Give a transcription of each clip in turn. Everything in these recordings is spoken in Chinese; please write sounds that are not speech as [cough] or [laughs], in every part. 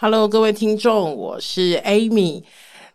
Hello，各位听众，我是 Amy。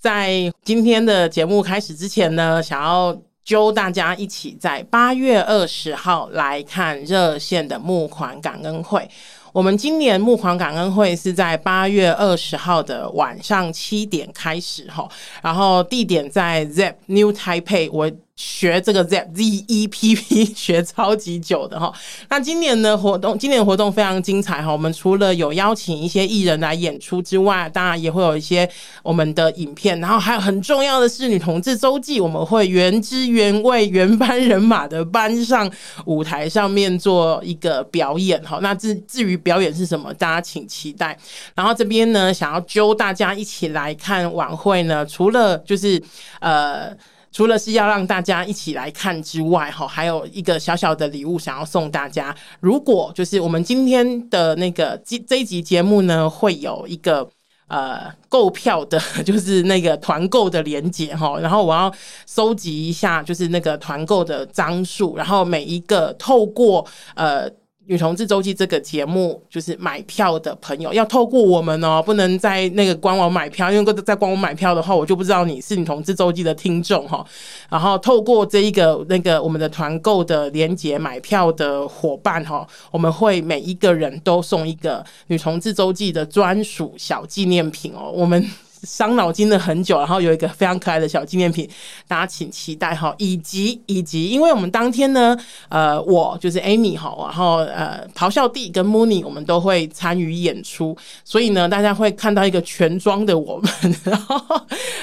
在今天的节目开始之前呢，想要揪大家一起在八月二十号来看热线的募款感恩会。我们今年募款感恩会是在八月二十号的晚上七点开始哈，然后地点在 ZEP New Taipei。我学这个 Z Z E P P [laughs] 学超级久的哈，那今年的活动，今年活动非常精彩哈。我们除了有邀请一些艺人来演出之外，当然也会有一些我们的影片，然后还有很重要的是女同志周记，我们会原汁原味、原班人马的搬上舞台上面做一个表演哈。那至至于表演是什么，大家请期待。然后这边呢，想要揪大家一起来看晚会呢，除了就是呃。除了是要让大家一起来看之外，哈，还有一个小小的礼物想要送大家。如果就是我们今天的那个这这一集节目呢，会有一个呃购票的，就是那个团购的连接哈。然后我要收集一下，就是那个团购的张数，然后每一个透过呃。女同志周记这个节目，就是买票的朋友要透过我们哦，不能在那个官网买票，因为在官网买票的话，我就不知道你是女同志周记的听众哈。然后透过这一个那个我们的团购的连接买票的伙伴哈，我们会每一个人都送一个女同志周记的专属小纪念品哦，我们。伤脑筋了很久，然后有一个非常可爱的小纪念品，大家请期待哈。以及以及，因为我们当天呢，呃，我就是 Amy 哈，然后呃，咆哮帝跟 Mooney 我们都会参与演出，所以呢，大家会看到一个全妆的我们。然后，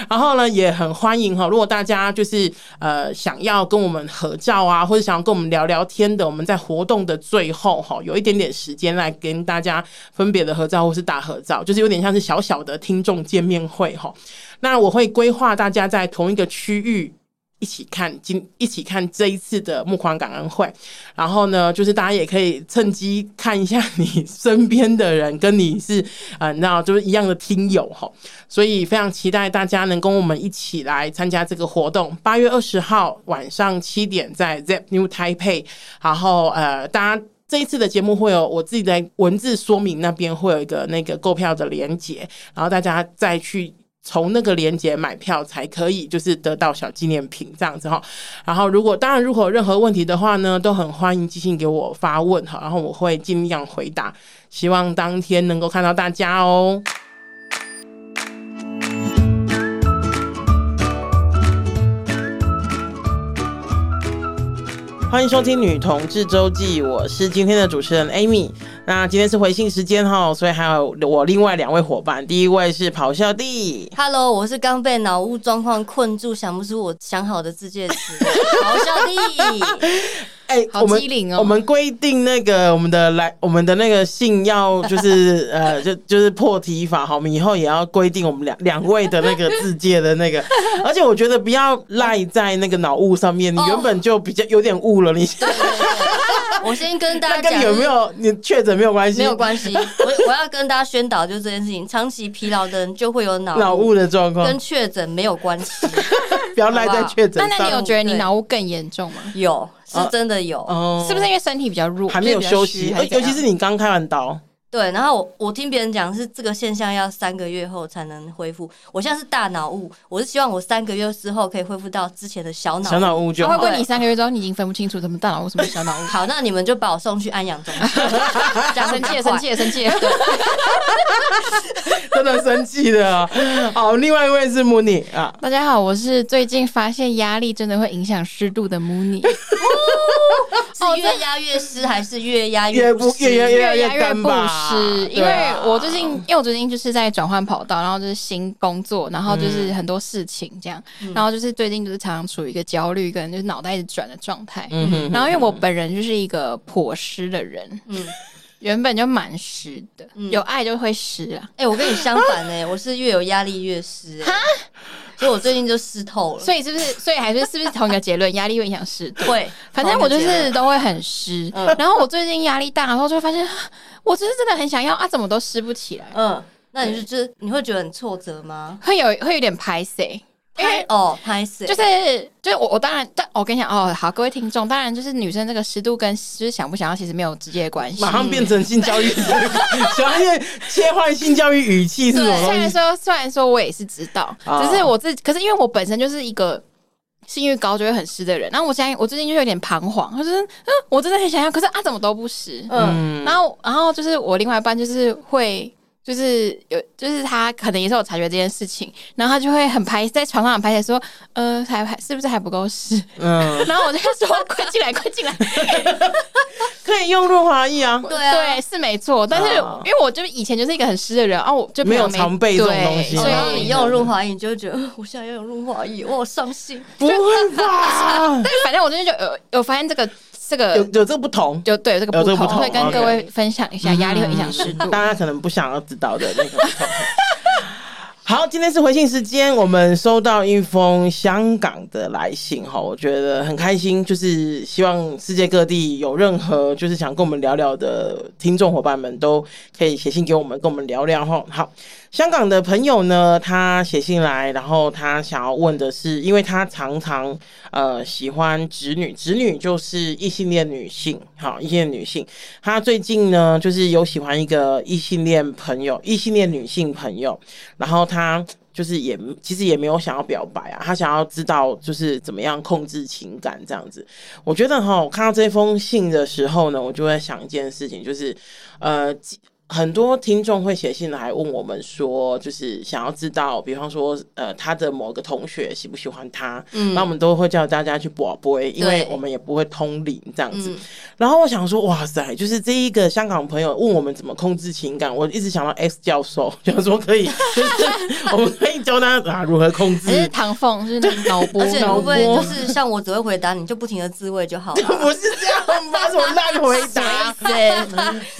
然后呢，也很欢迎哈。如果大家就是呃想要跟我们合照啊，或者想要跟我们聊聊天的，我们在活动的最后哈，有一点点时间来跟大家分别的合照或是大合照，就是有点像是小小的听众见面会哈，那我会规划大家在同一个区域一起看今一起看这一次的募款感恩会，然后呢，就是大家也可以趁机看一下你身边的人跟你是啊，你知道就是一样的听友哈，所以非常期待大家能跟我们一起来参加这个活动。八月二十号晚上七点在 ZEP New Taipei，然后呃，大家。这一次的节目会有我自己在文字说明那边会有一个那个购票的连接，然后大家再去从那个连接买票才可以，就是得到小纪念品这样子哈。然后如果当然如果有任何问题的话呢，都很欢迎寄信给我发问哈，然后我会尽量回答。希望当天能够看到大家哦。欢迎收听《女同志周记》，我是今天的主持人 Amy。那今天是回信时间哈，所以还有我另外两位伙伴。第一位是咆哮帝，Hello，我是刚被脑雾状况困住，想不出我想好的字介词。咆哮帝。[laughs] 哎、欸，好机灵哦！我们规定那个我们的来我们的那个信要就是 [laughs] 呃就就是破题法，好，我们以后也要规定我们两两位的那个自介的那个，而且我觉得不要赖在那个脑雾上面，你原本就比较有点雾了，你。[laughs] 我先跟大家讲，跟有没有你确诊没有关系？没有关系。我我要跟大家宣导，就是这件事情，长期疲劳的人就会有脑脑雾的状况，跟确诊没有关系。[laughs] 不要赖在确诊。那你有觉得你脑雾更严重吗？有，是真的有。哦，是不是因为身体比较弱，还没有休息？尤其是你刚开完刀。对，然后我我听别人讲是这个现象要三个月后才能恢复。我现在是大脑雾，我是希望我三个月之后可以恢复到之前的小脑小脑雾就好。会不会你三个月之后你已经分不清楚什么大脑雾什么小脑雾？[laughs] 好，那你们就把我送去安养中心。[laughs] 讲生气，生气，生气，[laughs] 真的生气的啊！好，另外一位是 Mooney 啊，大家好，我是最近发现压力真的会影响湿度的 Mooney。是越压越湿，还是越压越不湿？越压越越干吧。是因为我最近，因为我最近就是在转换跑道，然后就是新工作，然后就是很多事情这样，嗯、然后就是最近就是常常处于一个焦虑跟就是脑袋一直转的状态。嗯哼，然后因为我本人就是一个颇湿的人，嗯，[laughs] 原本就蛮湿的，嗯、有爱就会湿啊。哎、欸，我跟你相反哎、欸，我是越有压力越湿、欸。哈所以我最近就湿透了，所以是不是？所以还是是不是同一个结论？压力会影响湿度。对，反正我就是都会很湿。嗯，然后我最近压力大，然后就会发现，我就是真的很想要啊，怎么都湿不起来。嗯，那你是就是你会觉得很挫折吗？会有会有点拍谢。拍哦，拍死，就是就是我我当然，但我跟你讲哦，好，各位听众，当然就是女生这个湿度跟就是想不想要其实没有直接关系，马上变成性教育，小孩子切换性教育语气是什么？虽然说虽然说我也是知道，只是我自己，可是因为我本身就是一个性欲高就会很湿的人，然后我现在我最近就有点彷徨，就是嗯，我真的很想要，可是啊怎么都不湿，嗯，然后然后就是我另外一半就是会。就是有，就是他可能也是有察觉这件事情，然后他就会很拍，在床上很拍，说，呃，还还是不是还不够湿？[laughs] 嗯，然后我就说，快进来，快进来，[laughs] 可以用润滑液啊。对啊，对，是没错。但是因为我就以前就是一个很湿的人啊，我就没有常备这种东西，所以你用润滑液，你就会觉得我现在要用润滑液，我好伤心。不会吧？[laughs] 但反正我最近就有有发现这个。这个有有这个不同，就对这个不同，会跟各位分享一下压力会影响湿度，大家可能不想要知道的那个不同。好，今天是回信时间，我们收到一封香港的来信哈，我觉得很开心，就是希望世界各地有任何就是想跟我们聊聊的听众伙伴们都可以写信给我们，跟我们聊聊哈。好。香港的朋友呢，他写信来，然后他想要问的是，因为他常常呃喜欢直女，直女就是异性恋女性，好，异性恋女性。他最近呢，就是有喜欢一个异性恋朋友，异性恋女性朋友，然后他就是也其实也没有想要表白啊，他想要知道就是怎么样控制情感这样子。我觉得哈，我看到这封信的时候呢，我就会想一件事情，就是呃。很多听众会写信来问我们说，就是想要知道，比方说，呃，他的某个同学喜不喜欢他，嗯，那我们都会叫大家去博杯，因为我们也不会通灵这样子。嗯、然后我想说，哇塞，就是这一个香港朋友问我们怎么控制情感，我一直想到 X 教授，想说可以，就 [laughs] 是我们可以教他啊如何控制。是唐凤，是脑波，[laughs] 而且会不会 [laughs] 就是像我只会回答，你就不停的自慰就好了？不是这样吗？什么烂回答？对，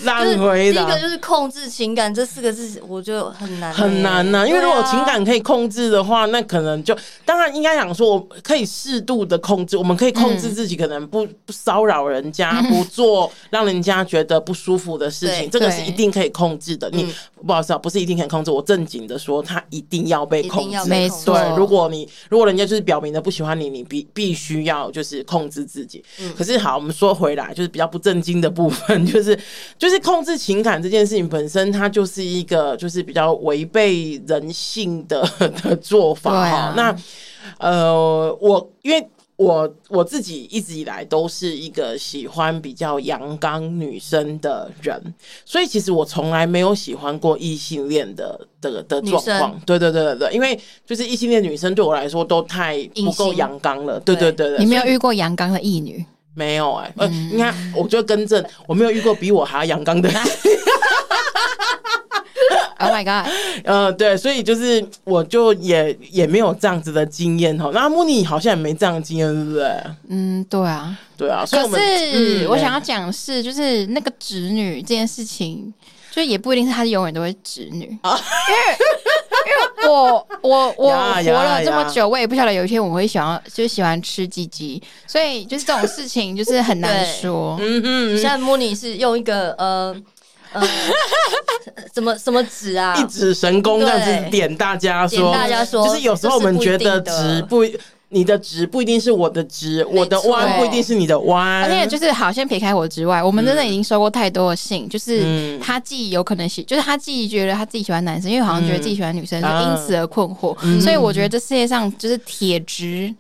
烂回答。第一个就是。控制情感这四个字，我觉得很难，很难呐、啊。因为如果情感可以控制的话，那可能就当然应该想说，我可以适度的控制。我们可以控制自己，可能不不骚扰人家，不做让人家觉得不舒服的事情，这个是一定可以控制的。你不好意思啊，不是一定可以控制。我正经的说，他一定要被控制。没错，对，如果你如果人家就是表明的不喜欢你，你必必须要就是控制自己。可是好，我们说回来，就是比较不正经的部分，[laughs] 就是就是控制情感这件事情本身。它就是一个就是比较违背人性的 [laughs] 的做法哈。啊、那呃，我因为我我自己一直以来都是一个喜欢比较阳刚女生的人，所以其实我从来没有喜欢过异性恋的的的状况。对对对对对，因为就是异性恋女生对我来说都太不够阳刚了。对对对对，你没有遇过阳刚的异女？没有哎、欸，呃，你看，我就更正，我没有遇过比我还要阳刚的。[laughs] Oh my god！[laughs] 呃，对，所以就是我就也也没有这样子的经验哈。那莫妮好像也没这样的经验，对不对？嗯，对啊，对啊。可是我想要讲的是，就是那个侄女这件事情，就也不一定是她永远都会侄女，因为因为我 [laughs] 我我活了这么久，我也不晓得有一天我会想要就喜欢吃鸡鸡，所以就是这种事情就是很难说。嗯嗯，现在莫妮是用一个呃。呃，什么什么指啊？一指神功这样子点大家说，大家说，就是有时候我们觉得直不，你的直不一定是我的直，我的弯不一定是你的弯。而且就是好，先撇开我之外，我们真的已经收过太多的信，就是他既有可能喜，就是他既觉得他自己喜欢男生，因为好像觉得自己喜欢女生，就因此而困惑。所以我觉得这世界上就是铁直。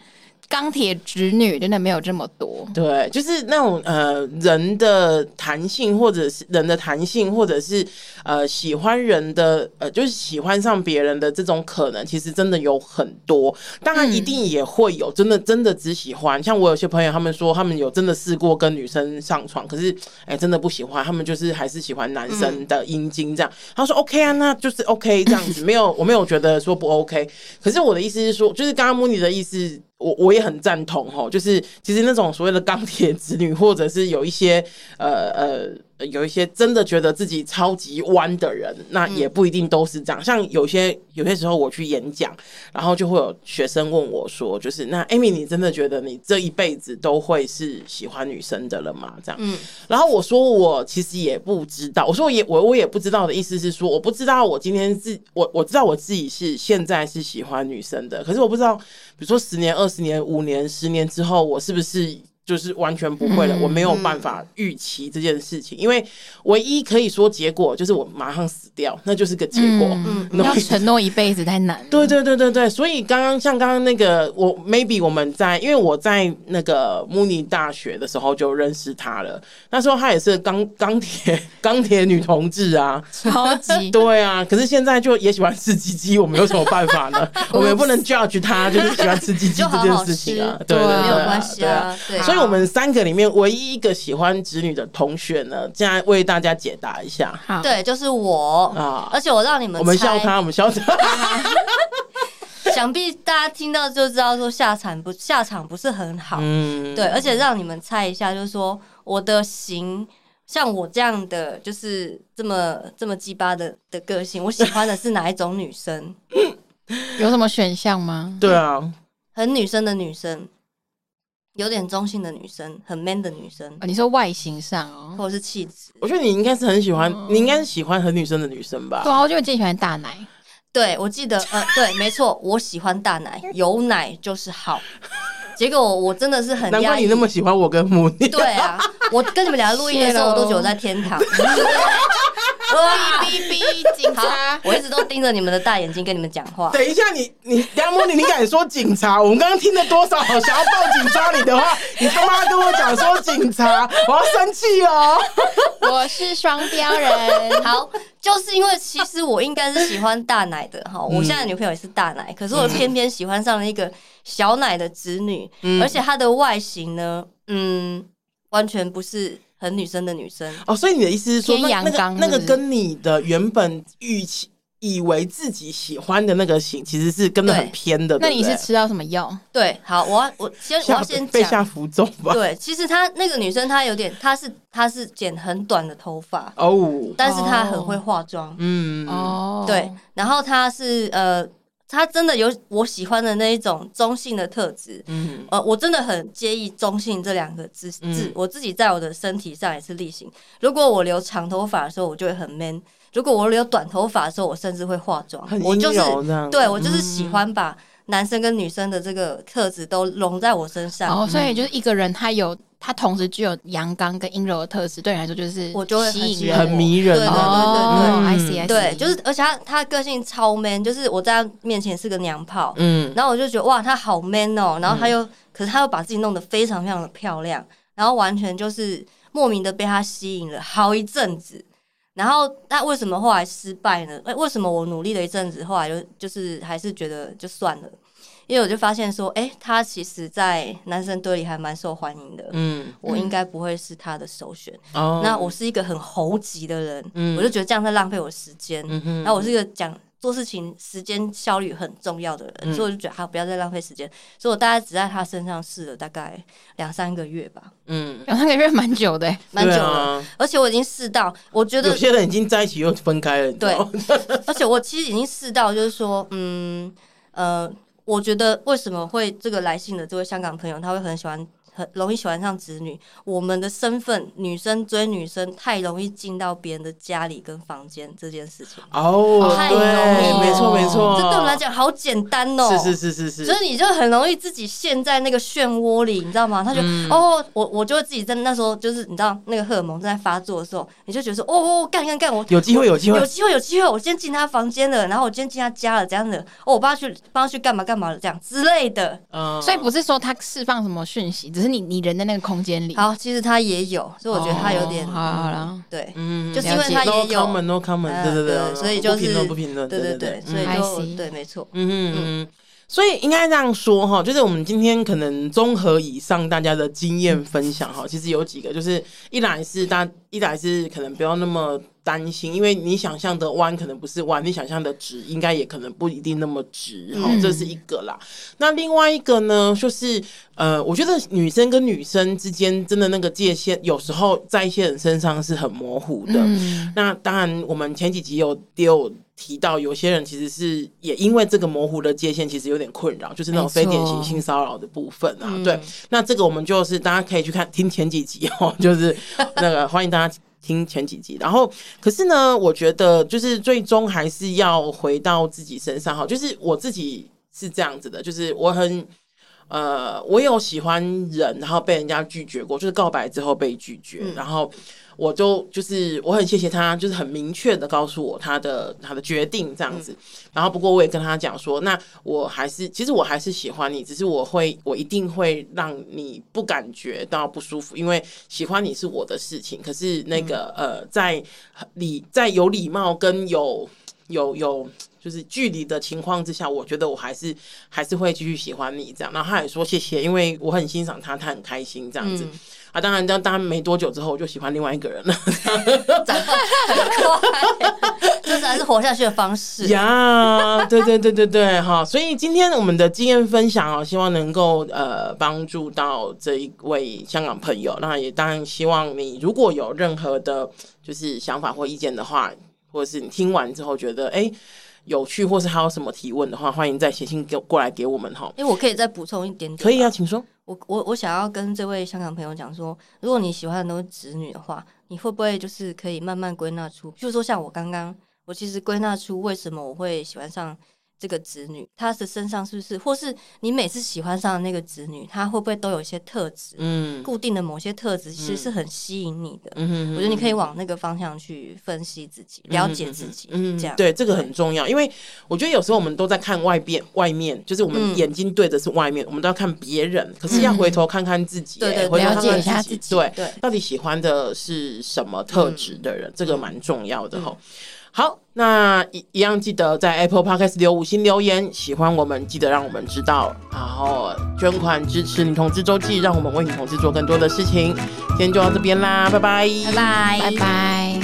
钢铁直女真的没有这么多，对，就是那种呃人的弹性，或者是人的弹性，或者是呃喜欢人的呃就是喜欢上别人的这种可能，其实真的有很多。当然一定也会有真的真的只喜欢，嗯、像我有些朋友他们说他们有真的试过跟女生上床，可是哎、欸、真的不喜欢，他们就是还是喜欢男生的阴茎这样。他说 OK 啊，那就是 OK 这样子，没有我没有觉得说不 OK。可是我的意思是说，就是刚刚莫妮的意思。我我也很赞同吼，就是其实那种所谓的钢铁 [laughs] 直女，或者是有一些呃呃有一些真的觉得自己超级弯的人，那也不一定都是这样。嗯、像有些有些时候我去演讲，然后就会有学生问我说：“就是那 Amy，你真的觉得你这一辈子都会是喜欢女生的了吗？”这样，嗯，然后我说我其实也不知道。我说我也我我也不知道的意思是说，我不知道我今天自我我知道我自己是现在是喜欢女生的，可是我不知道，比如说十年、二十年、五年、十年之后，我是不是？就是完全不会了，我没有办法预期这件事情，因为唯一可以说结果就是我马上死掉，那就是个结果。嗯，要承诺一辈子太难。对对对对对，所以刚刚像刚刚那个我，maybe 我们在，因为我在那个慕尼大学的时候就认识他了，那时候他也是钢钢铁 [laughs] 钢铁女同志啊，超级 [laughs] 对啊，可是现在就也喜欢吃鸡鸡，我们有什么办法呢？[laughs] 我们也不能 judge 他，就是喜欢吃鸡鸡这件事情啊，对，没有关系啊，对。所以我们三个里面唯一一个喜欢直女的同学呢，现在为大家解答一下。好，对，就是我啊，而且我让你们我们笑他，我们笑他。[laughs] 想必大家听到就知道说下场不下场不是很好。嗯，对，而且让你们猜一下，就是说我的型像我这样的，就是这么这么鸡巴的的个性，我喜欢的是哪一种女生？[laughs] 有什么选项吗？对啊，很女生的女生。有点中性的女生，很 man 的女生。你说外形上哦，或者是气质？我觉得你应该是很喜欢，嗯、你应该是喜欢很女生的女生吧？对啊，我就最喜欢大奶。对，我记得，呃，对，没错，我喜欢大奶，有奶就是好。结果我真的是很难怪你那么喜欢我跟母女。对啊，我跟你们俩录音的时候，[laughs] 我都觉得我在天堂。[laughs] 哔！哔哔警察，我一直都盯着你们的大眼睛跟你们讲话。等一下你，你你梁慕尼，你敢说警察？我们刚刚听了多少想要报警抓你的话，你他妈跟我讲说警察，我要生气哦！我是双标人。好，就是因为其实我应该是喜欢大奶的哈，我现在女朋友也是大奶，可是我偏偏喜欢上了一个小奶的子女，而且她的外形呢，嗯，完全不是。很女生的女生哦，所以你的意思是说，那那个那个跟你的原本预期以为自己喜欢的那个型，其实是跟得很偏的。那你是吃到什么药？对，好，我要我先我要先被下浮肿吧。对，其实她那个女生，她有点，她是她是剪很短的头发哦，但是她很会化妆，嗯哦，对，然后她是呃。他真的有我喜欢的那一种中性的特质，嗯，呃，我真的很介意中性这两个字字，嗯、我自己在我的身体上也是例行。如果我留长头发的时候，我就会很 man；如果我留短头发的时候，我甚至会化妆。我就是对我就是喜欢把男生跟女生的这个特质都融在我身上。哦，所以就是一个人他有。他同时具有阳刚跟阴柔的特质，对你来说就是我就会吸引人，很迷人。对对对对对，I see。对，就是而且他他个性超 man，就是我在他面前是个娘炮，嗯，然后我就觉得哇，他好 man 哦，然后他又，嗯、可是他又把自己弄得非常非常的漂亮，然后完全就是莫名的被他吸引了好一阵子。然后那为什么后来失败呢？为什么我努力了一阵子，后来就就是还是觉得就算了。因为我就发现说，哎、欸，他其实，在男生堆里还蛮受欢迎的。嗯，我应该不会是他的首选。哦，那我是一个很猴急的人，嗯，我就觉得这样在浪费我时间。嗯哼，然后我是一个讲做事情时间效率很重要的人，嗯、所以我就觉得他不要再浪费时间。所以我大概只在他身上试了大概两三个月吧。嗯，两三个月蛮久的，蛮久的。啊、而且我已经试到，我觉得有些人已经在一起又分开了。对，[laughs] 而且我其实已经试到，就是说，嗯，呃。我觉得为什么会这个来信的这位香港朋友，他会很喜欢。很容易喜欢上子女，我们的身份，女生追女生太容易进到别人的家里跟房间这件事情。哦，太容易，没错没错，这对我们来讲好简单哦，是是是是是，所以你就很容易自己陷在那个漩涡里，你知道吗？他就、嗯、哦，我我就会自己在那时候，就是你知道那个荷尔蒙正在发作的时候，你就觉得说哦哦干干干，我有机会有机会有机会有机会，我先进他房间了，然后我今天进他家了，这样子哦，我帮他去帮他去干嘛干嘛了，这样之类的，嗯，所以不是说他释放什么讯息，只是你你人的那个。空间里，好，其实他也有，所以我觉得他有点，好好了，对，嗯，就是因为他也有，no comment，对对对，所以就是不评论，对对对，所以就对，没错，嗯。嗯，所以应该这样说哈，就是我们今天可能综合以上大家的经验分享哈，其实有几个，就是一来是大，一来是可能不要那么。担心，因为你想象的弯可能不是弯，你想象的直应该也可能不一定那么直哈，嗯、这是一个啦。那另外一个呢，就是呃，我觉得女生跟女生之间真的那个界限，有时候在一些人身上是很模糊的。嗯、那当然，我们前几集有有提到，有些人其实是也因为这个模糊的界限，其实有点困扰，就是那种非典型性骚扰的部分啊。错对，那这个我们就是大家可以去看听前几集哦，[laughs] 就是那个欢迎大家。听前几集，然后可是呢，我觉得就是最终还是要回到自己身上哈。就是我自己是这样子的，就是我很呃，我有喜欢人，然后被人家拒绝过，就是告白之后被拒绝，嗯、然后。我就就是我很谢谢他，就是很明确的告诉我他的他的决定这样子。嗯、然后不过我也跟他讲说，那我还是其实我还是喜欢你，只是我会我一定会让你不感觉到不舒服，因为喜欢你是我的事情。可是那个、嗯、呃，在礼在有礼貌跟有有有就是距离的情况之下，我觉得我还是还是会继续喜欢你这样。然后他也说谢谢，因为我很欣赏他，他很开心这样子。嗯啊，当然，当当然没多久之后，我就喜欢另外一个人了。长得很快，这才是活下去的方式呀！yeah, 对对对对对，哈！所以今天我们的经验分享啊，希望能够呃帮助到这一位香港朋友。那也当然希望你如果有任何的，就是想法或意见的话，或者是你听完之后觉得哎有趣，或是还有什么提问的话，欢迎再写信给过来给我们哈。因为我可以再补充一点点，可以啊，请说。我我我想要跟这位香港朋友讲说，如果你喜欢的都是直女的话，你会不会就是可以慢慢归纳出，譬如说像我刚刚，我其实归纳出为什么我会喜欢上。这个子女，他的身上是不是，或是你每次喜欢上的那个子女，他会不会都有一些特质？嗯，固定的某些特质其实是很吸引你的。嗯，我觉得你可以往那个方向去分析自己，了解自己。嗯，这样对，这个很重要，因为我觉得有时候我们都在看外边，外面就是我们眼睛对的是外面，我们都要看别人，可是要回头看看自己，对对，了解一下自己，对对，到底喜欢的是什么特质的人，这个蛮重要的哈。好，那一一样记得在 Apple Podcast 留五星留言，喜欢我们记得让我们知道，然后捐款支持女同志周记，让我们为女同志做更多的事情。今天就到这边啦，拜拜，拜拜，拜拜。